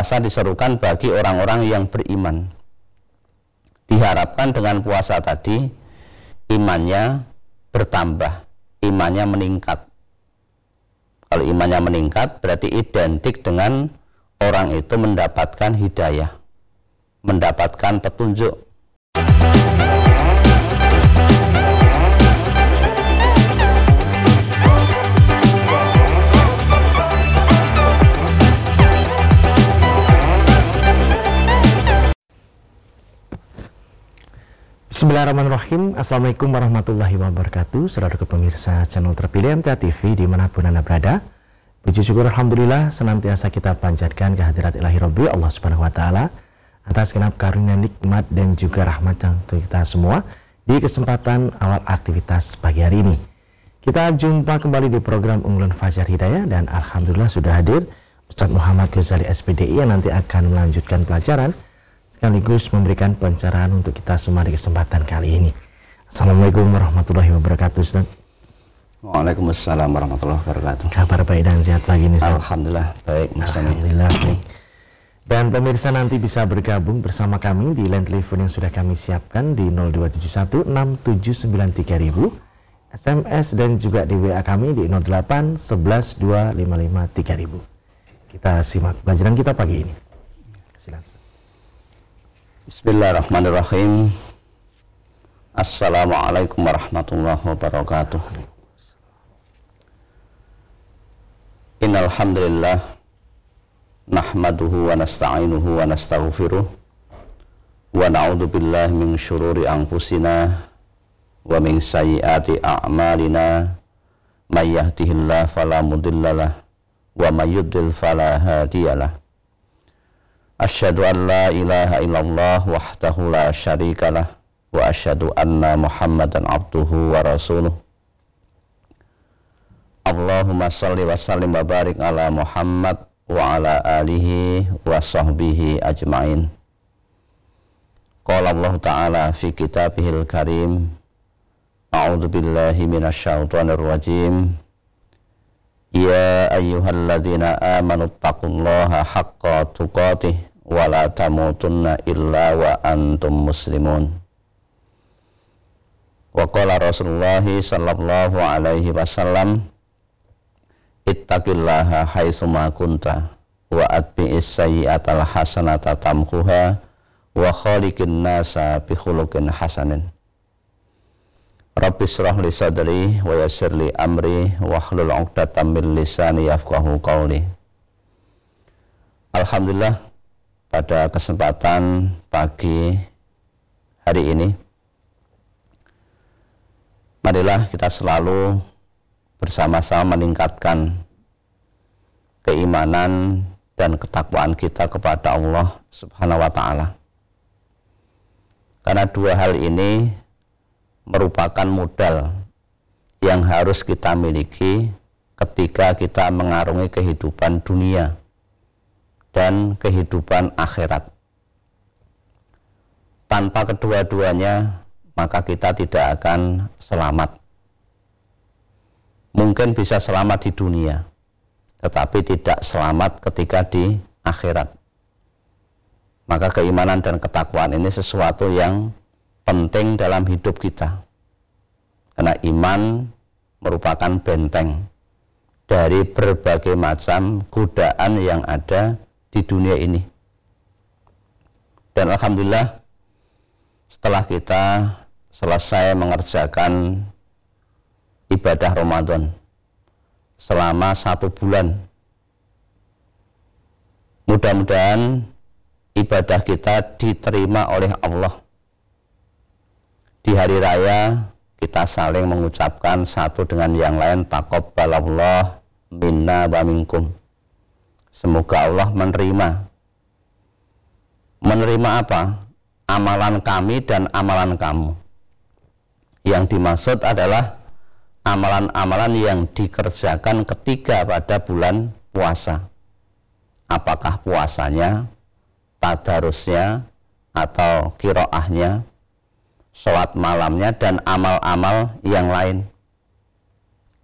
puasa diserukan bagi orang-orang yang beriman. Diharapkan dengan puasa tadi imannya bertambah, imannya meningkat. Kalau imannya meningkat berarti identik dengan orang itu mendapatkan hidayah, mendapatkan petunjuk Bismillahirrahmanirrahim. Assalamualaikum warahmatullahi wabarakatuh. Saudara pemirsa channel terpilih MTA TV di mana pun anda berada. Puji syukur Alhamdulillah senantiasa kita panjatkan kehadirat ilahi Rabbi Allah subhanahu wa ta'ala Atas genap karunia nikmat dan juga rahmat yang untuk kita semua Di kesempatan awal aktivitas pagi hari ini. Kita jumpa kembali di program Unggulan Fajar Hidayah Dan Alhamdulillah sudah hadir Ustadz Muhammad Ghazali SPDI yang nanti akan melanjutkan pelajaran sekaligus memberikan pencerahan untuk kita semua di kesempatan kali ini. Assalamualaikum warahmatullahi wabarakatuh Ustaz. Waalaikumsalam warahmatullahi wabarakatuh. Kabar baik dan sehat pagi ini Ustaz. Alhamdulillah baik. Alhamdulillah baik. Dan pemirsa nanti bisa bergabung bersama kami di line telepon yang sudah kami siapkan di 02716793000, SMS dan juga di WA kami di 08 11 Kita simak pelajaran kita pagi ini. Silakan. Bismillahirrahmanirrahim. Assalamualaikum warahmatullahi wabarakatuh. Innalhamdulillah Nahmaduhu wa nasta'inuhu wa nasta'ufiruh Wa na'udhu billahi min syururi anfusina Wa min sayyati a'malina. Man yahdihillah falamudillalah Wa mayyudil falahadiyalah Asyhadu an la ilaha illallah wahdahu la syarika lah wa asyhadu anna Muhammadan abduhu wa rasuluh. Allahumma salli wa sallim wa barik ala Muhammad wa ala alihi wa sahbihi ajmain. Qala Allah Ta'ala fi kitabihil karim A'udzu billahi minasyaitonir rajim Ayyuhalladzina amanu taqullaha haqqa tuqatih wala tamutunna illa wa antum muslimun. Wa qala Rasulullah sallallahu alaihi wasallam ittaqillaha haitsu ma kunta wa atbi'is sayyi'atal hasanata tamkuha wa khaliqin nasa bi khuluqin hasanin Rabbi syrah li sadri wa yassir li amri wa hlul 'uqdatam min lisani yafqahu qawli Alhamdulillah pada kesempatan pagi hari ini marilah kita selalu bersama-sama meningkatkan keimanan dan ketakwaan kita kepada Allah Subhanahu wa taala. Karena dua hal ini merupakan modal yang harus kita miliki ketika kita mengarungi kehidupan dunia dan kehidupan akhirat. Tanpa kedua-duanya, maka kita tidak akan selamat. Mungkin bisa selamat di dunia, tetapi tidak selamat ketika di akhirat. Maka keimanan dan ketakwaan ini sesuatu yang penting dalam hidup kita. Karena iman merupakan benteng dari berbagai macam godaan yang ada di dunia ini. Dan Alhamdulillah setelah kita selesai mengerjakan ibadah Ramadan selama satu bulan. Mudah-mudahan ibadah kita diterima oleh Allah. Di hari raya kita saling mengucapkan satu dengan yang lain taqabbalallah minna wa minkum. Semoga Allah menerima. Menerima apa? Amalan kami dan amalan kamu. Yang dimaksud adalah amalan-amalan yang dikerjakan ketika pada bulan puasa. Apakah puasanya, tadarusnya, atau kiroahnya, sholat malamnya, dan amal-amal yang lain.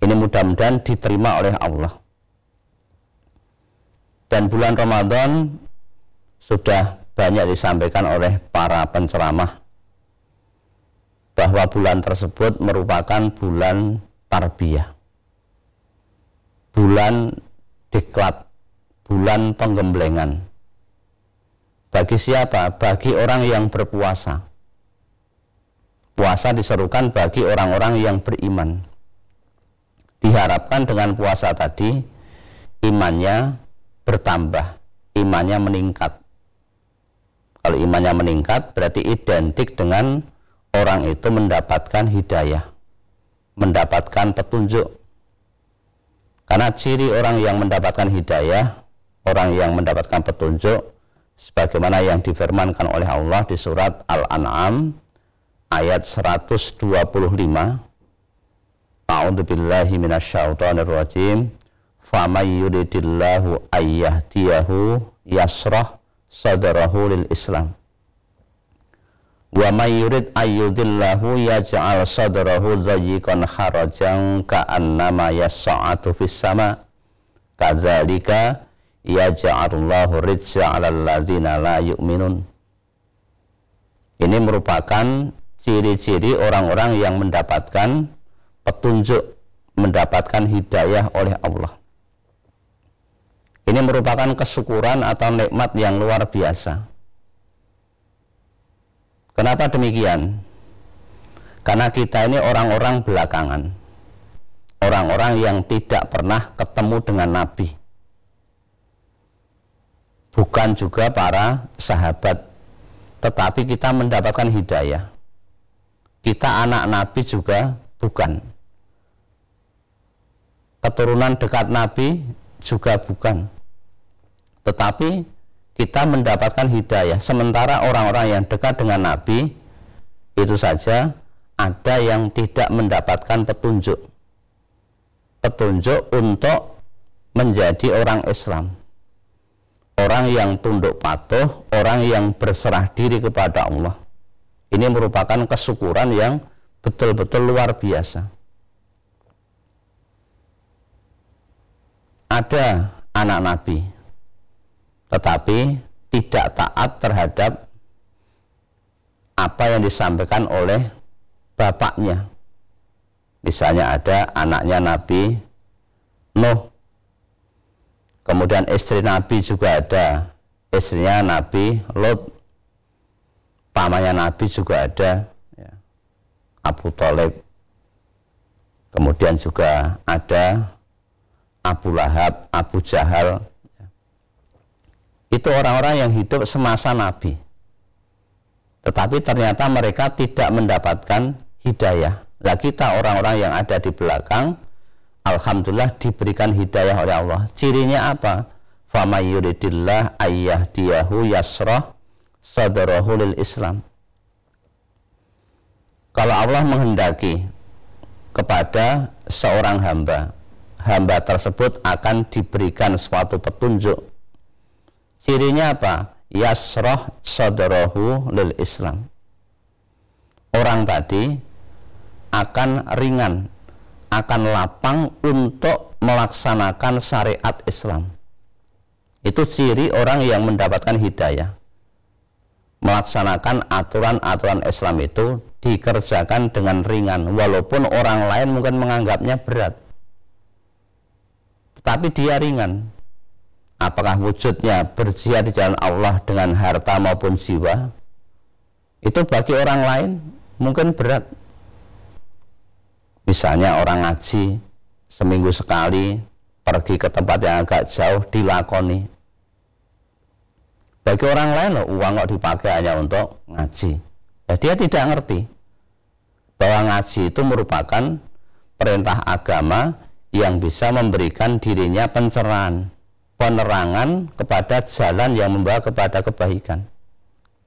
Ini mudah-mudahan diterima oleh Allah. Dan bulan Ramadan sudah banyak disampaikan oleh para penceramah bahwa bulan tersebut merupakan bulan tarbiyah. Bulan diklat, bulan penggemblengan. Bagi siapa? Bagi orang yang berpuasa. Puasa diserukan bagi orang-orang yang beriman. Diharapkan dengan puasa tadi imannya bertambah, imannya meningkat. Kalau imannya meningkat berarti identik dengan orang itu mendapatkan hidayah, mendapatkan petunjuk. Karena ciri orang yang mendapatkan hidayah, orang yang mendapatkan petunjuk, sebagaimana yang difirmankan oleh Allah di surat Al-An'am ayat 125. A'udzu billahi minasyaitonir rajim. Faman yuridillahu ayyahdiyahu yasrah sadrahu lil Islam. Wa may yurid ayyudillahu yaj'al sadrahu dhayyiqan harajan ka'annama yas'atu fis sama. Kadzalika yaj'alullahu rijza 'alal ladzina la yu'minun. Ini merupakan ciri-ciri orang-orang yang mendapatkan petunjuk, mendapatkan hidayah oleh Allah. Ini merupakan kesyukuran atau nikmat yang luar biasa. Kenapa demikian? Karena kita ini orang-orang belakangan. Orang-orang yang tidak pernah ketemu dengan Nabi. Bukan juga para sahabat. Tetapi kita mendapatkan hidayah. Kita anak Nabi juga bukan. Keturunan dekat Nabi juga bukan tetapi kita mendapatkan hidayah. Sementara orang-orang yang dekat dengan Nabi itu saja ada yang tidak mendapatkan petunjuk. Petunjuk untuk menjadi orang Islam. Orang yang tunduk patuh, orang yang berserah diri kepada Allah. Ini merupakan kesyukuran yang betul-betul luar biasa. Ada anak Nabi tetapi tidak taat terhadap apa yang disampaikan oleh bapaknya. Misalnya ada anaknya Nabi Nuh. Kemudian istri Nabi juga ada. Istrinya Nabi Lot. Pamannya Nabi juga ada. Ya. Abu Talib. Kemudian juga ada Abu Lahab, Abu Jahal, itu orang-orang yang hidup semasa Nabi. Tetapi ternyata mereka tidak mendapatkan hidayah. Lah kita orang-orang yang ada di belakang, Alhamdulillah diberikan hidayah oleh Allah. Cirinya apa? Fama yuridillah diyahu yasrah sadarahu lil Islam. Kalau Allah menghendaki kepada seorang hamba, hamba tersebut akan diberikan suatu petunjuk Cirinya apa? Yasroh sadarahu lil Islam. Orang tadi akan ringan, akan lapang untuk melaksanakan syariat Islam. Itu ciri orang yang mendapatkan hidayah. Melaksanakan aturan-aturan Islam itu dikerjakan dengan ringan, walaupun orang lain mungkin menganggapnya berat. Tetapi dia ringan, apakah wujudnya berjihad di jalan Allah dengan harta maupun jiwa? Itu bagi orang lain mungkin berat. Misalnya orang ngaji seminggu sekali pergi ke tempat yang agak jauh dilakoni bagi orang lain loh uang kok dipakai hanya untuk ngaji ya, dia tidak ngerti bahwa ngaji itu merupakan perintah agama yang bisa memberikan dirinya pencerahan penerangan kepada jalan yang membawa kepada kebaikan.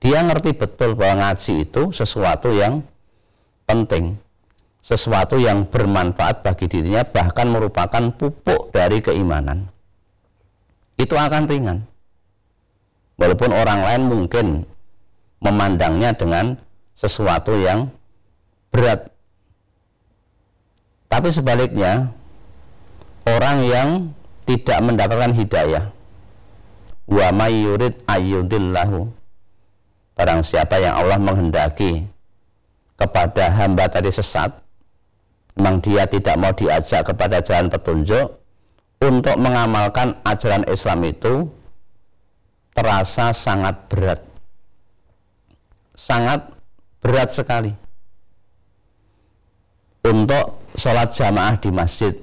Dia ngerti betul bahwa ngaji itu sesuatu yang penting, sesuatu yang bermanfaat bagi dirinya, bahkan merupakan pupuk dari keimanan. Itu akan ringan. Walaupun orang lain mungkin memandangnya dengan sesuatu yang berat. Tapi sebaliknya, orang yang tidak mendapatkan hidayah wa may yurid ayyudillahu barang siapa yang Allah menghendaki kepada hamba tadi sesat memang dia tidak mau diajak kepada jalan petunjuk untuk mengamalkan ajaran Islam itu terasa sangat berat. Sangat berat sekali. Untuk sholat jamaah di masjid.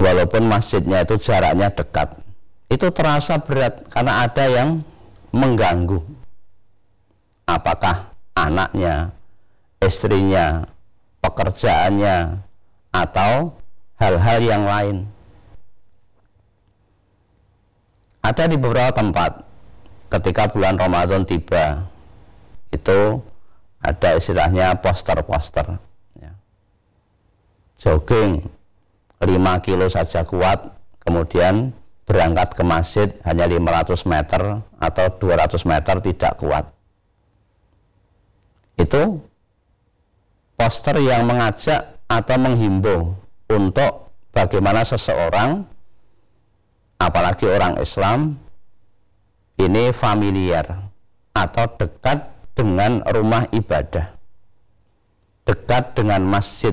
Walaupun masjidnya itu jaraknya dekat. Itu terasa berat karena ada yang mengganggu. Apakah anaknya istrinya pekerjaannya atau hal-hal yang lain ada di beberapa tempat ketika bulan Ramadan tiba itu ada istilahnya poster-poster ya. jogging 5 kilo saja kuat kemudian berangkat ke masjid hanya 500 meter atau 200 meter tidak kuat itu poster yang mengajak atau menghimbau untuk bagaimana seseorang apalagi orang Islam ini familiar atau dekat dengan rumah ibadah. Dekat dengan masjid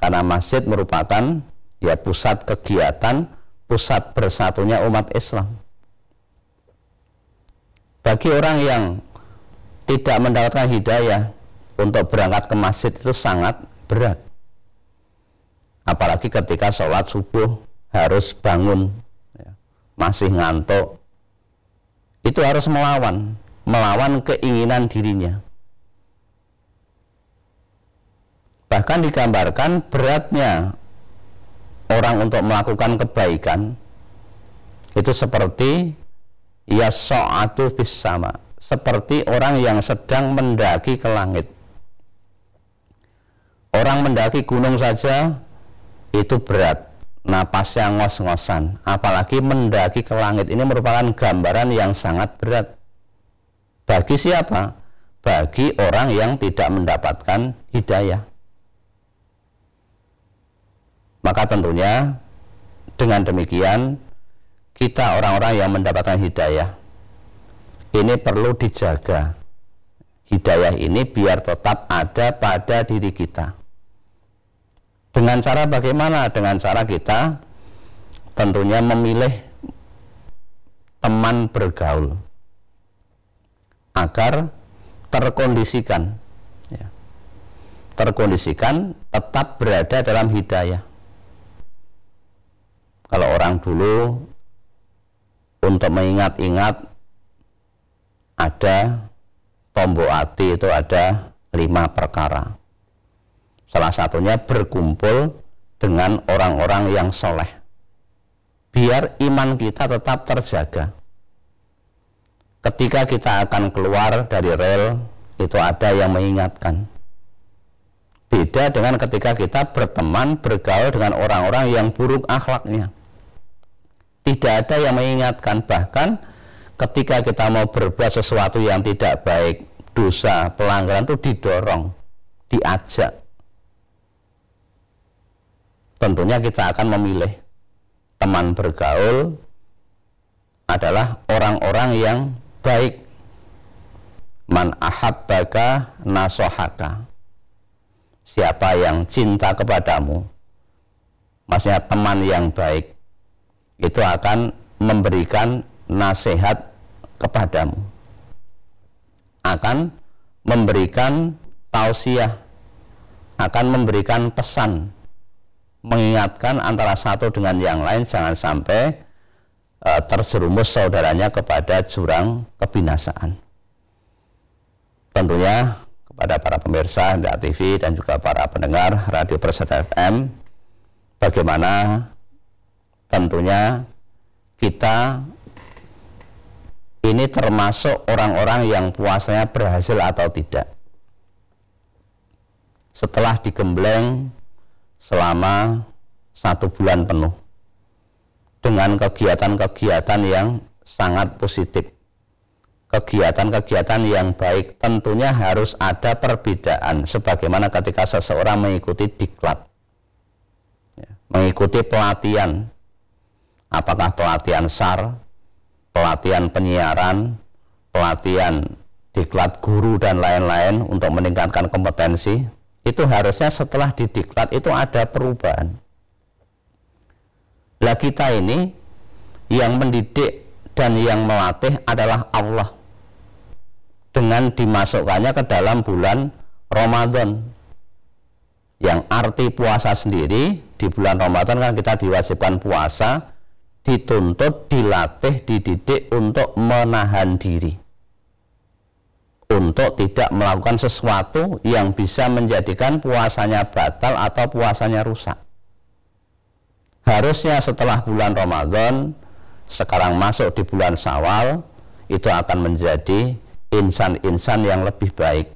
karena masjid merupakan ya pusat kegiatan pusat bersatunya umat Islam. Bagi orang yang tidak mendapatkan hidayah untuk berangkat ke masjid itu sangat berat. Apalagi ketika sholat subuh harus bangun masih ngantuk itu harus melawan, melawan keinginan dirinya. Bahkan digambarkan beratnya orang untuk melakukan kebaikan itu seperti ya so'atu bis sama, seperti orang yang sedang mendaki ke langit. Orang mendaki gunung saja itu berat napasnya ngos-ngosan. Apalagi mendaki ke langit. Ini merupakan gambaran yang sangat berat. Bagi siapa? bagi orang yang tidak mendapatkan hidayah. Maka tentunya dengan demikian kita orang-orang yang mendapatkan hidayah ini perlu dijaga. Hidayah ini biar tetap ada pada diri kita dengan cara bagaimana? Dengan cara kita tentunya memilih teman bergaul agar terkondisikan ya. terkondisikan tetap berada dalam hidayah kalau orang dulu untuk mengingat-ingat ada tombol hati itu ada lima perkara Salah satunya berkumpul dengan orang-orang yang soleh. Biar iman kita tetap terjaga. Ketika kita akan keluar dari rel, itu ada yang mengingatkan. Beda dengan ketika kita berteman, bergaul dengan orang-orang yang buruk akhlaknya. Tidak ada yang mengingatkan, bahkan ketika kita mau berbuat sesuatu yang tidak baik, dosa, pelanggaran itu didorong, diajak tentunya kita akan memilih teman bergaul adalah orang-orang yang baik. Man ahabbaka nasohaka. Siapa yang cinta kepadamu maksudnya teman yang baik itu akan memberikan nasihat kepadamu. Akan memberikan tausiah akan memberikan pesan mengingatkan antara satu dengan yang lain jangan sampai e, terjerumus saudaranya kepada jurang kebinasaan. Tentunya kepada para pemirsa MTA TV dan juga para pendengar Radio Persada FM bagaimana tentunya kita ini termasuk orang-orang yang puasanya berhasil atau tidak. Setelah digembleng selama satu bulan penuh dengan kegiatan-kegiatan yang sangat positif. Kegiatan-kegiatan yang baik tentunya harus ada perbedaan sebagaimana ketika seseorang mengikuti diklat ya, mengikuti pelatihan. Apakah pelatihan SAR, pelatihan penyiaran, pelatihan diklat guru dan lain-lain untuk meningkatkan kompetensi, itu harusnya setelah didiklat itu ada perubahan. Lah kita ini yang mendidik dan yang melatih adalah Allah. Dengan dimasukkannya ke dalam bulan Ramadan. Yang arti puasa sendiri di bulan Ramadan kan kita diwajibkan puasa dituntut, dilatih, dididik untuk menahan diri untuk tidak melakukan sesuatu yang bisa menjadikan puasanya batal atau puasanya rusak. Harusnya setelah bulan Ramadan, sekarang masuk di bulan Syawal, itu akan menjadi insan-insan yang lebih baik.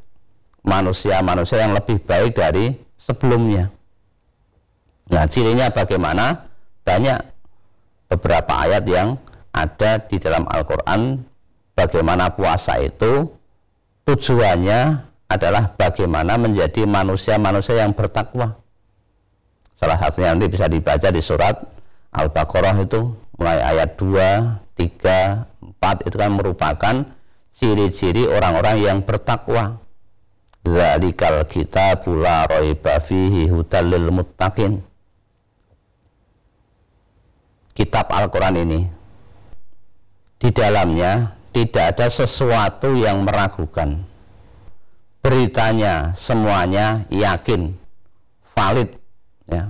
Manusia-manusia yang lebih baik dari sebelumnya. Nah, cirinya bagaimana? Banyak beberapa ayat yang ada di dalam Al-Quran bagaimana puasa itu tujuannya adalah bagaimana menjadi manusia-manusia yang bertakwa. Salah satunya nanti bisa dibaca di surat Al-Baqarah itu mulai ayat 2, 3, 4 itu kan merupakan ciri-ciri orang-orang yang bertakwa. Zalikal kita pula raiba fihi hudalil muttaqin. Kitab Al-Quran ini di dalamnya tidak ada sesuatu yang meragukan. Beritanya semuanya yakin, valid, ya.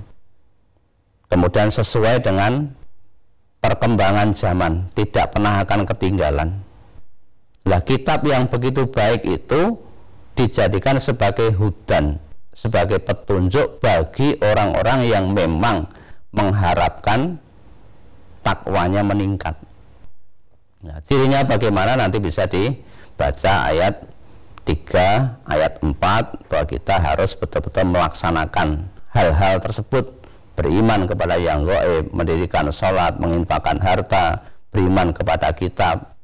Kemudian sesuai dengan perkembangan zaman, tidak pernah akan ketinggalan. Nah, kitab yang begitu baik itu dijadikan sebagai hudan, sebagai petunjuk bagi orang-orang yang memang mengharapkan takwanya meningkat. Nah, cirinya bagaimana? Nanti bisa dibaca ayat 3, ayat 4 bahwa kita harus betul-betul melaksanakan hal-hal tersebut. Beriman kepada yang goib, mendirikan sholat, menginfakkan harta, beriman kepada kitab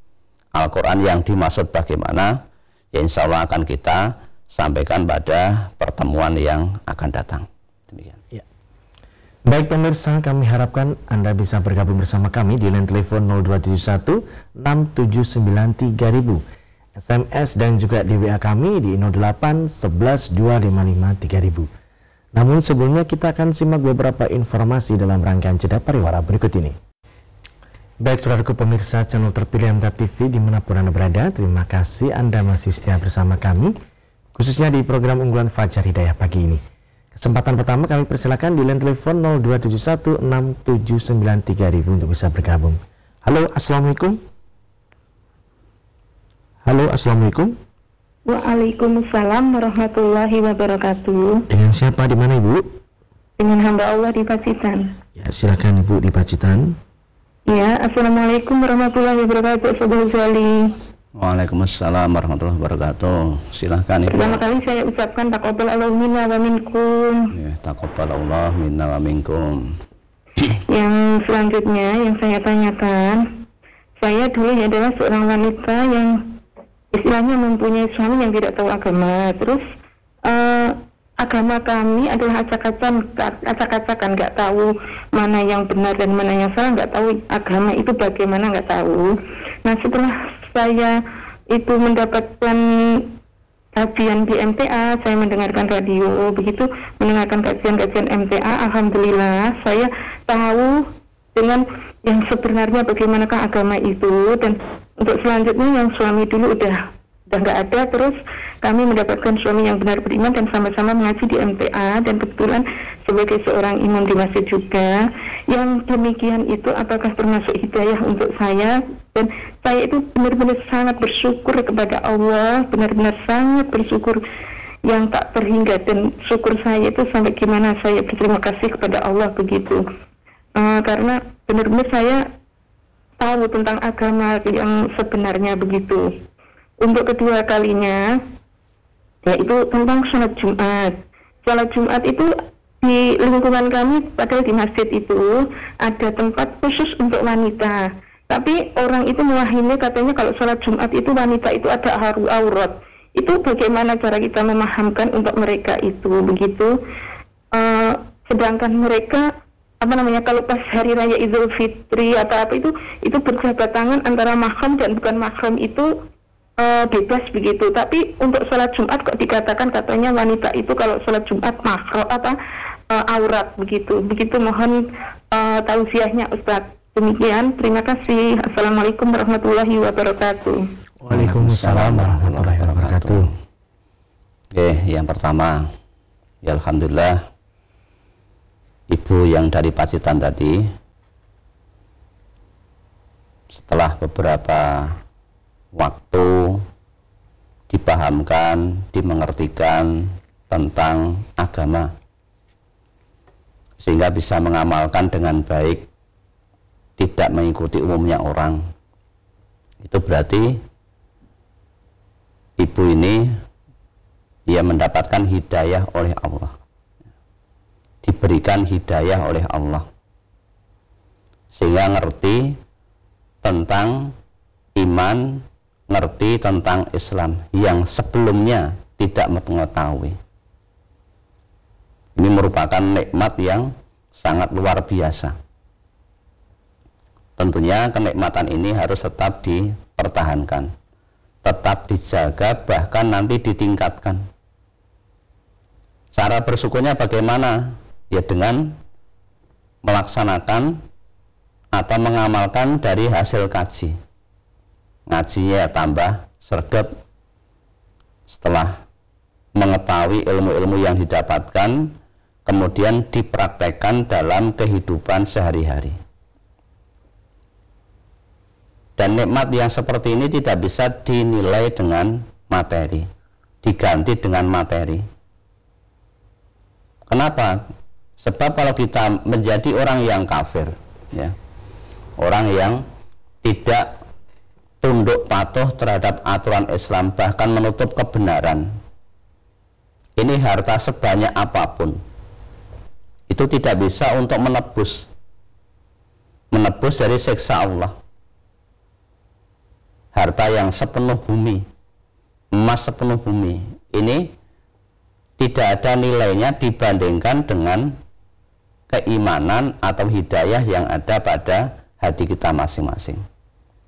Al-Quran yang dimaksud bagaimana? Ya insya Allah akan kita sampaikan pada pertemuan yang akan datang. Demikian. Ya. Baik pemirsa, kami harapkan Anda bisa bergabung bersama kami di line telepon 0271 679 3000, SMS dan juga di WA kami di 08 11 255 3000. Namun sebelumnya kita akan simak beberapa informasi dalam rangkaian jeda pariwara berikut ini. Baik saudaraku pemirsa channel terpilih MTA TV di mana pun Anda berada, terima kasih Anda masih setia bersama kami, khususnya di program unggulan Fajar Hidayah pagi ini. Kesempatan pertama kami persilakan di line telepon 02716793000 untuk bisa bergabung. Halo, Assalamualaikum. Halo, Assalamualaikum. Waalaikumsalam warahmatullahi wabarakatuh. Dengan siapa di mana Ibu? Dengan hamba Allah di Pacitan. Ya, silakan Ibu di Pacitan. Ya, Assalamualaikum warahmatullahi wabarakatuh. Zali. Waalaikumsalam warahmatullahi wabarakatuh. Silahkan Ibu. Pertama kali saya ucapkan takobal Allah minna wa minkum. Ya, takobal Allah minna wa minkum. Yang selanjutnya yang saya tanyakan, saya dulu adalah seorang wanita yang istilahnya mempunyai suami yang tidak tahu agama. Terus uh, agama kami adalah acak-acakan, acak-acakan, nggak tahu mana yang benar dan mana yang salah, nggak tahu agama itu bagaimana, nggak tahu. Nah setelah saya itu mendapatkan kajian di MTA, saya mendengarkan radio, begitu mendengarkan kajian-kajian MTA, alhamdulillah saya tahu dengan yang sebenarnya bagaimanakah agama itu dan untuk selanjutnya yang suami dulu udah udah nggak ada terus kami mendapatkan suami yang benar beriman dan sama-sama mengaji di MTA dan kebetulan sebagai seorang imam di masjid juga. Yang demikian itu apakah termasuk hidayah untuk saya? Dan saya itu benar-benar sangat bersyukur kepada Allah benar-benar sangat bersyukur yang tak terhingga. Dan syukur saya itu sampai gimana saya berterima kasih kepada Allah begitu. Uh, karena benar-benar saya tahu tentang agama yang sebenarnya begitu untuk kedua kalinya yaitu tentang sholat Jumat. Sholat Jumat itu di lingkungan kami padahal di masjid itu ada tempat khusus untuk wanita. Tapi orang itu mewahini katanya kalau sholat Jumat itu wanita itu ada haru aurat. Itu bagaimana cara kita memahamkan untuk mereka itu begitu. Uh, sedangkan mereka apa namanya kalau pas hari raya Idul Fitri atau apa itu itu berjabat tangan antara mahram dan bukan mahram itu uh, bebas begitu. Tapi untuk sholat Jumat kok dikatakan katanya wanita itu kalau sholat Jumat mahram apa uh, aurat begitu. Begitu mohon uh, tausiahnya Ustaz. Demikian, terima kasih. Assalamualaikum warahmatullahi wabarakatuh. Waalaikumsalam warahmatullahi wabarakatuh. Oke, yang pertama, ya Alhamdulillah ibu yang dari Pacitan tadi setelah beberapa waktu dipahamkan, dimengertikan tentang agama. Sehingga bisa mengamalkan dengan baik tidak mengikuti umumnya orang. Itu berarti ibu ini ia mendapatkan hidayah oleh Allah. Diberikan hidayah oleh Allah. Sehingga ngerti tentang iman ngerti tentang Islam yang sebelumnya tidak mengetahui. Ini merupakan nikmat yang sangat luar biasa. Tentunya kenikmatan ini harus tetap dipertahankan tetap dijaga bahkan nanti ditingkatkan. Cara bersyukurnya bagaimana? Ya dengan melaksanakan atau mengamalkan dari hasil kaji ngajinya ya tambah sergap setelah mengetahui ilmu-ilmu yang didapatkan kemudian dipraktekkan dalam kehidupan sehari-hari. Dan nikmat yang seperti ini tidak bisa dinilai dengan materi diganti dengan materi. Kenapa? Sebab kalau kita menjadi orang yang kafir, ya, orang yang tidak tunduk patuh terhadap aturan Islam bahkan menutup kebenaran, ini harta sebanyak apa pun itu tidak bisa untuk menebus menebus dari siksa Allah. Harta yang sepenuh bumi, emas sepenuh bumi, ini tidak ada nilainya dibandingkan dengan keimanan atau hidayah yang ada pada hati kita masing-masing.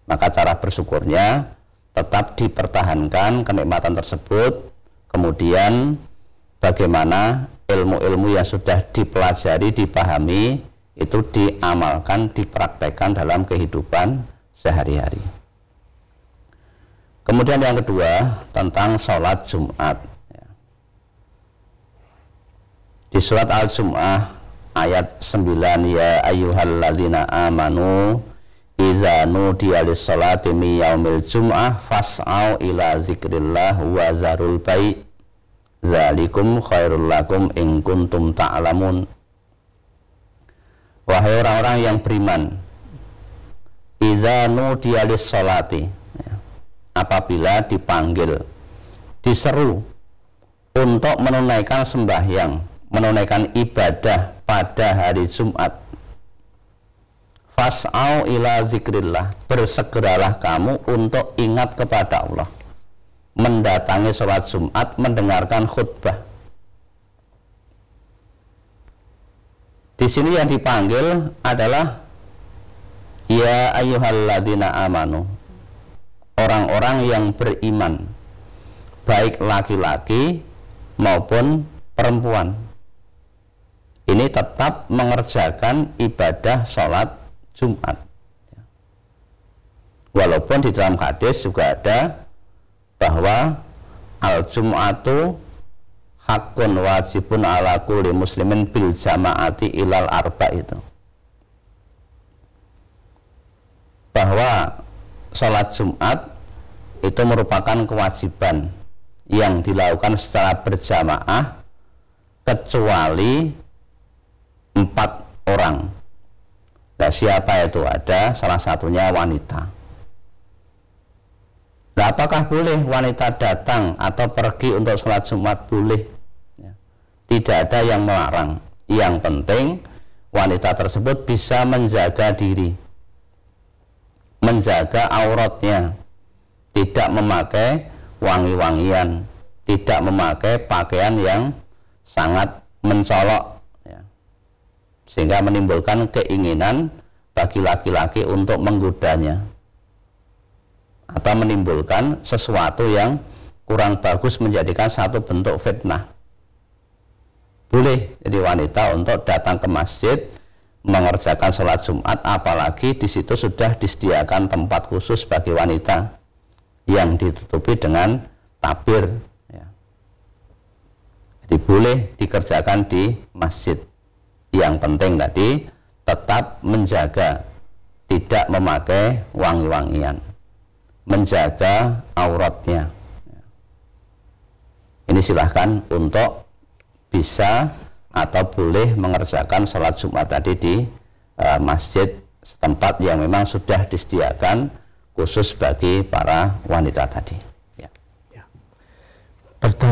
Maka cara bersyukurnya tetap dipertahankan kenikmatan tersebut, kemudian bagaimana ilmu-ilmu yang sudah dipelajari, dipahami, itu diamalkan, dipraktekkan dalam kehidupan sehari-hari. Kemudian yang kedua tentang sholat Jumat. Di surat Al-Jum'ah ayat 9 ya ayyuhalladzina amanu iza nudiya lis-salati min yaumil jum'ah fas'au ila zikrillah wa zarul bai. Zalikum khairul lakum in kuntum ta'lamun. Wahai orang-orang yang beriman iza nudiya lis-salati ya, apabila dipanggil diseru untuk menunaikan sembahyang menunaikan ibadah pada hari Jumat fas'au ila zikrillah. Bersegeralah kamu untuk ingat kepada Allah. Mendatangi sholat Jumat mendengarkan khutbah. Di sini yang dipanggil adalah ya ayyuhalladzina amanu. Orang-orang yang beriman. Baik laki-laki maupun perempuan. Ini tetap mengerjakan ibadah sholat Jumat. Walaupun di dalam hadis juga ada bahwa al-Jum'atu hakun wajibun ala kulli muslimin bil jama'ati ilal arba itu. Bahwa sholat Jumat itu merupakan kewajiban yang dilakukan secara berjamaah kecuali empat orang. Nah, siapa itu ada? Salah satunya wanita. Nah, apakah boleh wanita datang atau pergi untuk sholat Jumat? Boleh. Ya. Tidak ada yang melarang. Yang penting wanita tersebut bisa menjaga diri, menjaga auratnya, tidak memakai wangi-wangian, tidak memakai pakaian yang sangat mencolok sehingga menimbulkan keinginan bagi laki-laki untuk menggodanya atau menimbulkan sesuatu yang kurang bagus menjadikan satu bentuk fitnah. Boleh jadi wanita untuk datang ke masjid mengerjakan sholat Jumat apalagi di situ sudah disediakan tempat khusus bagi wanita yang ditutupi dengan tabir ya. jadi boleh dikerjakan di masjid yang penting tadi tetap menjaga tidak memakai wangi-wangian menjaga auratnya ini silahkan untuk bisa atau boleh mengerjakan sholat Jumat tadi di uh, masjid setempat yang memang sudah disediakan khusus bagi para wanita tadi.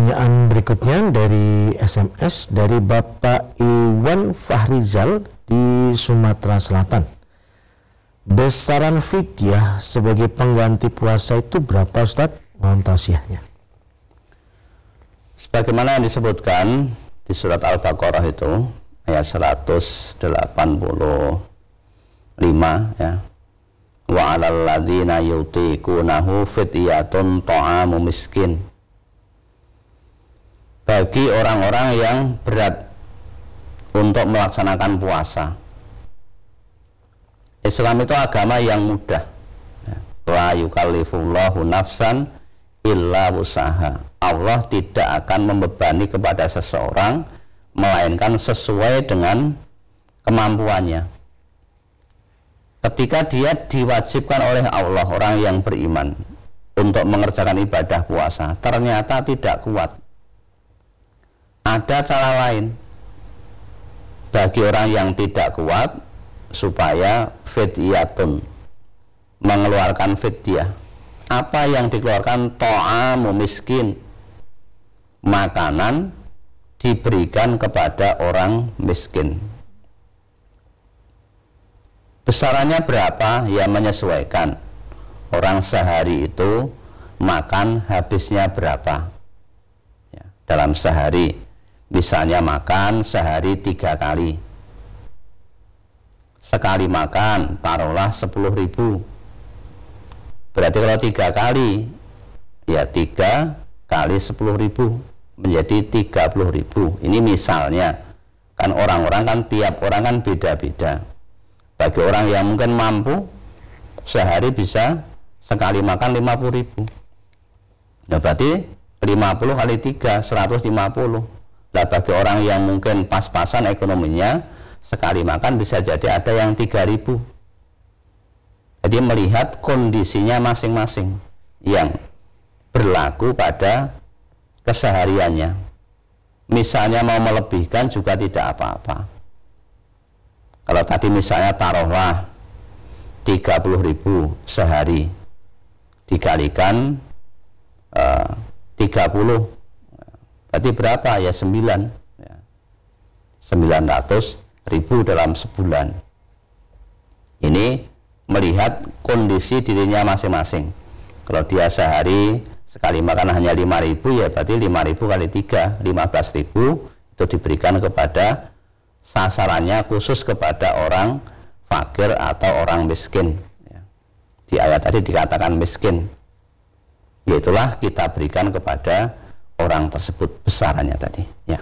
Ya. Ya. Pertanyaan berikutnya dari SMS dari Bapak Iwan Fahrizal di Sumatera Selatan. Besaran fidyah sebagai pengganti puasa itu berapa Ustaz? Mohon tausiahnya. Sebagaimana yang disebutkan di surat Al-Baqarah itu ayat 185 ya. Wa 'alal ladzina yutiqunahu fidyatun ta'amu miskin. Bagi orang-orang yang berat untuk melaksanakan puasa. Islam itu agama yang mudah. La yukallifullahu nafsan illa usaha. Allah tidak akan membebani kepada seseorang melainkan sesuai dengan kemampuannya. Ketika dia diwajibkan oleh Allah orang yang beriman untuk mengerjakan ibadah puasa, ternyata tidak kuat. Ada cara lain. Bagi orang yang tidak kuat supaya fidyatun. Mengeluarkan fidyah. Apa yang dikeluarkan? To'amu miskin. Makanan diberikan kepada orang miskin. Besarannya berapa? Ya menyesuaikan. Orang sehari itu makan habisnya berapa? Ya, dalam sehari misalnya makan sehari tiga kali sekali makan taruhlah sepuluh ribu Berarti kalau tiga kali, ya tiga kali sepuluh ribu menjadi tiga puluh ribu. Ini misalnya, kan orang-orang kan tiap orang kan beda-beda. Bagi orang yang mungkin mampu, sehari bisa sekali makan lima puluh ribu. Nah berarti 50 kali 3, 150. Nah bagi orang yang mungkin pas-pasan ekonominya, sekali makan bisa jadi ada yang 3000 jadi melihat kondisinya masing-masing yang berlaku pada kesehariannya. Misalnya mau melebihkan juga tidak apa-apa. Kalau tadi misalnya taruhlah 30 ribu sehari dikalikan eh, 30 berarti berapa ya 9 ya. 900 ribu dalam sebulan ini melihat kondisi dirinya masing-masing. Kalau dia sehari sekali makan hanya 5000 ya berarti 5000 kali 3 15000 itu diberikan kepada sasarannya khusus kepada orang fakir atau orang miskin ya. di ayat tadi dikatakan miskin yaitulah kita berikan kepada orang tersebut besarannya tadi ya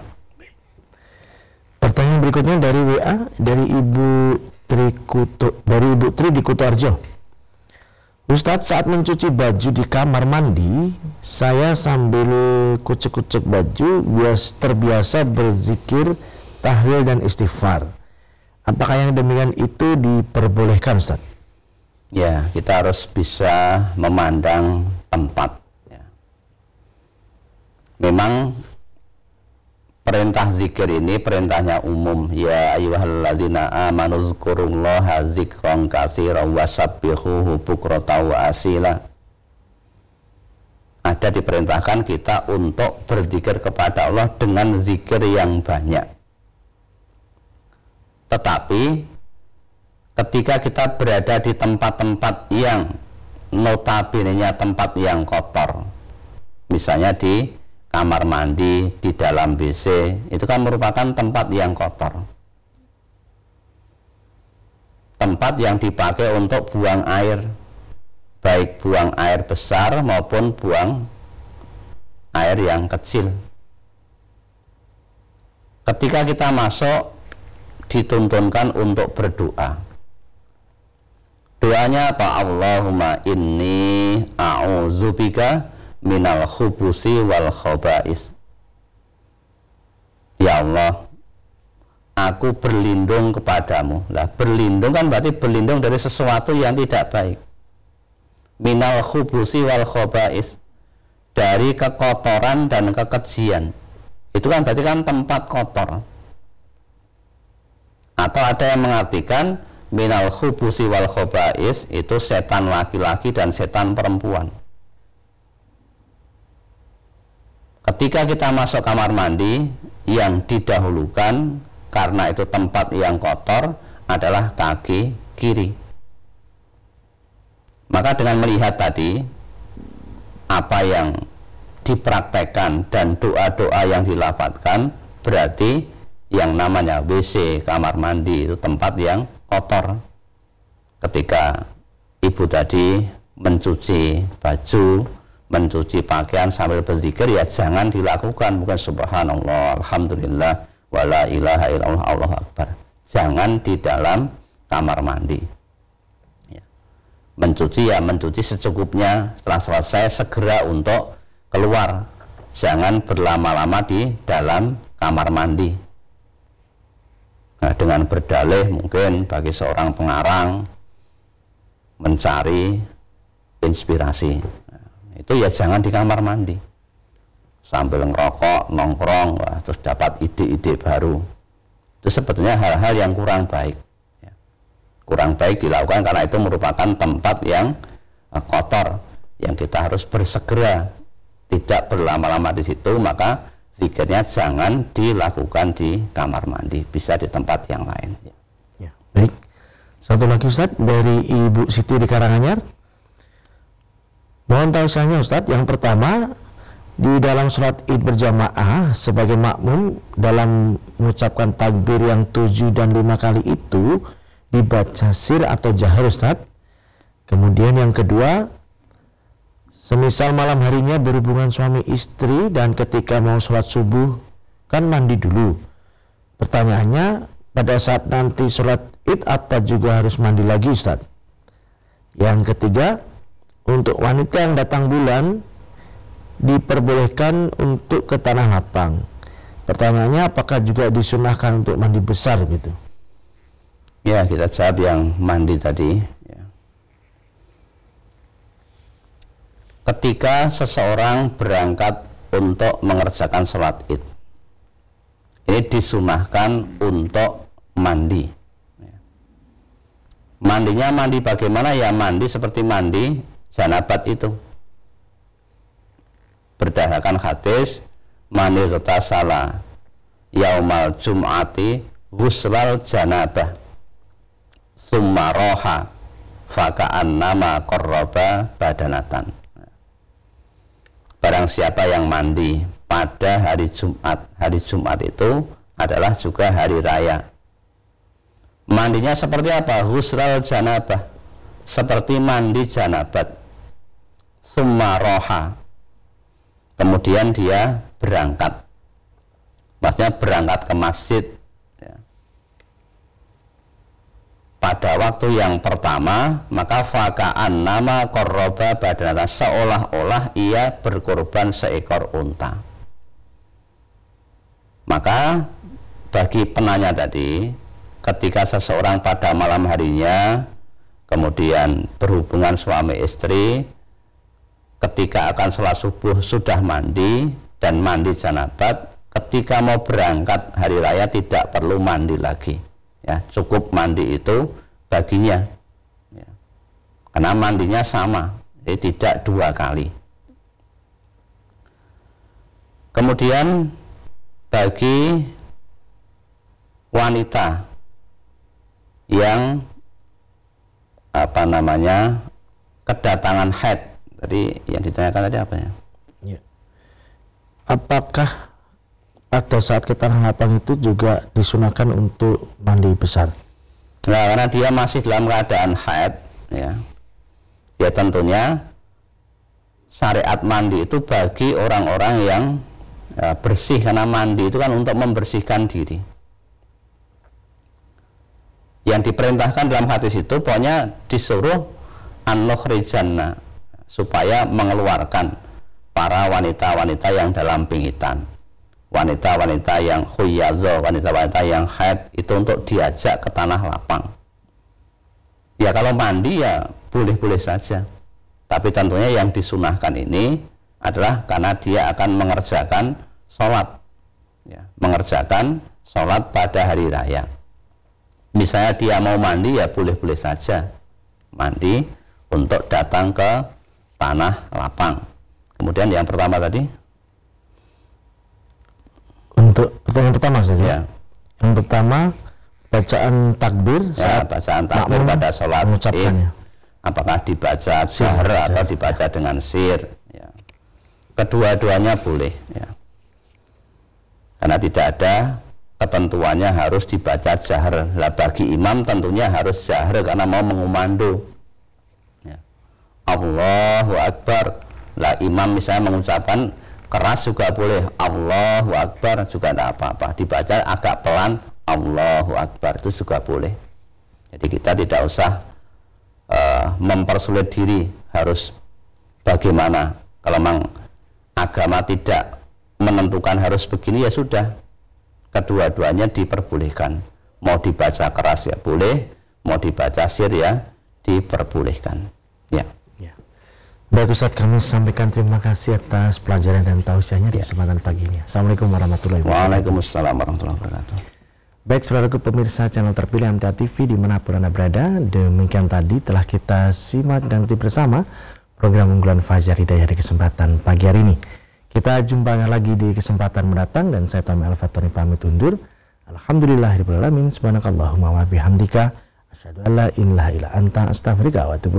pertanyaan berikutnya dari WA dari Ibu Tri Kutu, dari Ibu Tri di Kutarjo. Ustadz saat mencuci baju di kamar mandi, saya sambil kucek-kucek baju bias terbiasa berzikir, tahlil dan istighfar. Apakah yang demikian itu diperbolehkan Ustaz? Ya, kita harus bisa memandang tempat. Memang perintah zikir ini perintahnya umum. Ya ayyuhalladzina amanu zkurullaha zikran katsiran wasabbihuhu bukratan wa asila. Ada diperintahkan kita untuk berzikir kepada Allah dengan zikir yang banyak. Tetapi ketika kita berada di tempat-tempat yang notabene tempat yang kotor misalnya di kamar mandi, di dalam WC, itu kan merupakan tempat yang kotor. tempat yang dipakai untuk buang air baik buang air besar maupun buang air yang kecil. Ketika kita masuk dituntunkan untuk berdoa. Doanya apa? Allahumma inni a'udzubika minal khubusi wal khobais Ya Allah, aku berlindung kepadamu. Lah, berlindung kan berarti berlindung dari sesuatu yang tidak baik. Minal khubusi wal khobais. Dari kekotoran dan kekejian. Itu kan berarti kan tempat kotor. Atau ada yang mengartikan minal khubusi wal khobais itu setan laki-laki dan setan perempuan. Ketika kita masuk kamar mandi, yang didahulukan karena itu tempat yang kotor adalah kaki kiri. Maka dengan melihat tadi apa yang dipraktekkan dan doa-doa yang dilapatkan berarti yang namanya WC kamar mandi itu tempat yang kotor. Ketika ibu tadi mencuci baju mencuci pakaian sambil berzikir ya jangan dilakukan. Bukan subhanallah alhamdulillah wala ilaha illallah Allah akbar. Jangan di dalam kamar mandi. Ya. mencuci ya mencuci secukupnya. Setelah selesai segera untuk keluar. Jangan berlama-lama di dalam kamar mandi. Nah, dengan berdalih mungkin bagi seorang pengarang mencari inspirasi itu ya jangan di kamar mandi. Sambil ngerokok nongkrong wah, terus dapat ide-ide baru. Itu sebetulnya hal-hal yang kurang baik. Ya. kurang baik dilakukan karena itu merupakan tempat yang uh, kotor yang kita harus bersegera. Tidak berlama-lama di situ maka zikirnya jangan dilakukan di kamar mandi. Bisa di tempat yang lain. Ya baik. Satu lagi Ustaz dari Ibu Siti di Karanganyar Mohon tahu saya Ustadz, yang pertama di dalam sholat id berjamaah sebagai makmum dalam mengucapkan takbir yang tujuh dan lima kali itu dibaca sir atau jahar Ustadz. Kemudian yang kedua, semisal malam harinya berhubungan suami istri dan ketika mau sholat subuh kan mandi dulu. Pertanyaannya, pada saat nanti sholat id apa juga harus mandi lagi Ustadz? Yang ketiga, untuk wanita yang datang bulan diperbolehkan untuk ke tanah lapang. Pertanyaannya apakah juga disunahkan untuk mandi besar gitu? Ya kita jawab yang mandi tadi. Ya. Ketika seseorang berangkat untuk mengerjakan sholat id, ini disunahkan untuk mandi. Ya. Mandinya mandi bagaimana ya mandi seperti mandi janabat itu. Berdasarkan hadis manir tasala yaumal jum'ati guslal janabah summa roha faka'an nama korroba badanatan. Barang siapa yang mandi pada hari Jumat hari Jumat itu adalah juga hari raya. Mandinya seperti apa? Husral janabah. Seperti mandi janabat summa roha kemudian dia berangkat. Maksudnya berangkat ke masjid ya. pada waktu yang pertama maka fakaan nama korroba badanata seolah-olah ia berkorban seekor unta. Maka bagi penanya tadi ketika seseorang pada malam harinya kemudian berhubungan suami istri ketika akan sholat subuh sudah mandi dan mandi janabat ketika mau berangkat hari raya tidak perlu mandi lagi. Ya cukup mandi itu baginya. Ya. karena mandinya sama jadi tidak dua kali. Kemudian bagi wanita yang apa namanya kedatangan haid Tadi yang ditanyakan tadi apa ya? ya. Apakah pada saat kita lapang itu juga disunahkan untuk mandi besar? Nah, karena dia masih dalam keadaan haid, ya, ya tentunya syariat mandi itu bagi orang-orang yang ya, bersih karena mandi itu kan untuk membersihkan diri. Yang diperintahkan dalam hadis itu pokoknya disuruh an supaya mengeluarkan para wanita-wanita yang dalam pingitan wanita-wanita yang huyazo, wanita-wanita yang haid itu untuk diajak ke tanah lapang. Ya kalau mandi ya boleh-boleh saja. Tapi tentunya yang disunahkan ini adalah karena dia akan mengerjakan sholat. Ya, mengerjakan sholat pada hari raya. Misalnya dia mau mandi ya boleh-boleh saja. Mandi untuk datang ke tanah lapang. Kemudian yang pertama tadi untuk pertanyaan pertama saja. Ya. Yang pertama bacaan takbir ya, bacaan takbir pada sholat mengucapkannya. Apakah dibaca sir atau dibaca dengan sir? Ya. Kedua-duanya boleh. Ya. Karena tidak ada ketentuannya harus dibaca jahar. Lah bagi imam tentunya harus jahar karena mau mengumando. Allahu Akbar. Lah imam misalnya mengucapkan keras juga boleh. Allahu Akbar juga tidak apa-apa. Dibaca agak pelan Allahu Akbar itu juga boleh. Jadi kita tidak usah uh, mempersulit diri harus bagaimana. Kalau memang agama tidak menentukan harus begini ya sudah. Kedua-duanya diperbolehkan. Mau dibaca keras ya boleh mau dibaca sir ya diperbolehkan. Ya Baik Ustaz, kami sampaikan terima kasih atas pelajaran dan tausiahnya di kesempatan pagi ini. Assalamualaikum warahmatullahi wabarakatuh. Waalaikumsalam warahmatullahi wabarakatuh. Baik, saudaraku pemirsa channel terpilih MTA TV di mana pun Anda berada, demikian tadi telah kita simak dan ikuti bersama program unggulan Fajar Hidayah di kesempatan pagi hari ini. Kita jumpa lagi di kesempatan mendatang dan saya Tommy Al-Fatoni pamit undur. Alhamdulillahirrahmanirrahim. Subhanakallahumma wa bihamdika. Asyadu an la ilaha illa anta astaghfirullah wa atubu